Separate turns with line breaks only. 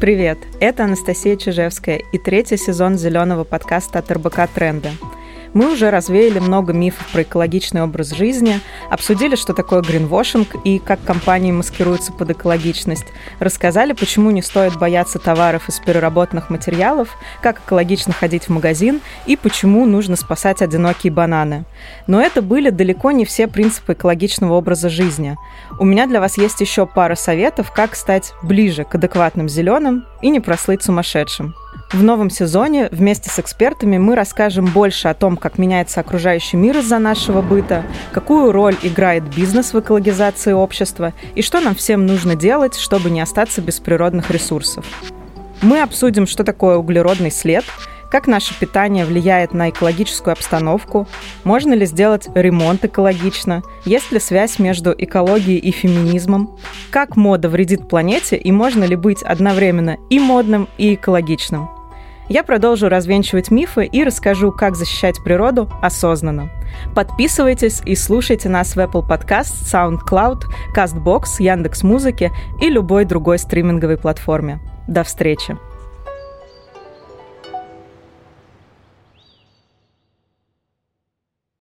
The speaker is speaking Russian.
Привет, это Анастасия Чижевская и третий сезон зеленого подкаста от РБК «Тренды». Мы уже развеяли много мифов про экологичный образ жизни, обсудили, что такое гринвошинг и как компании маскируются под экологичность, рассказали, почему не стоит бояться товаров из переработанных материалов, как экологично ходить в магазин и почему нужно спасать одинокие бананы. Но это были далеко не все принципы экологичного образа жизни. У меня для вас есть еще пара советов, как стать ближе к адекватным зеленым и не прослыть сумасшедшим. В новом сезоне вместе с экспертами мы расскажем больше о том, как меняется окружающий мир из-за нашего быта, какую роль играет бизнес в экологизации общества и что нам всем нужно делать, чтобы не остаться без природных ресурсов. Мы обсудим, что такое углеродный след, как наше питание влияет на экологическую обстановку, можно ли сделать ремонт экологично, есть ли связь между экологией и феминизмом, как мода вредит планете и можно ли быть одновременно и модным, и экологичным. Я продолжу развенчивать мифы и расскажу, как защищать природу осознанно. Подписывайтесь и слушайте нас в Apple Podcast, SoundCloud, CastBox, Яндекс.Музыке и любой другой стриминговой платформе. До встречи!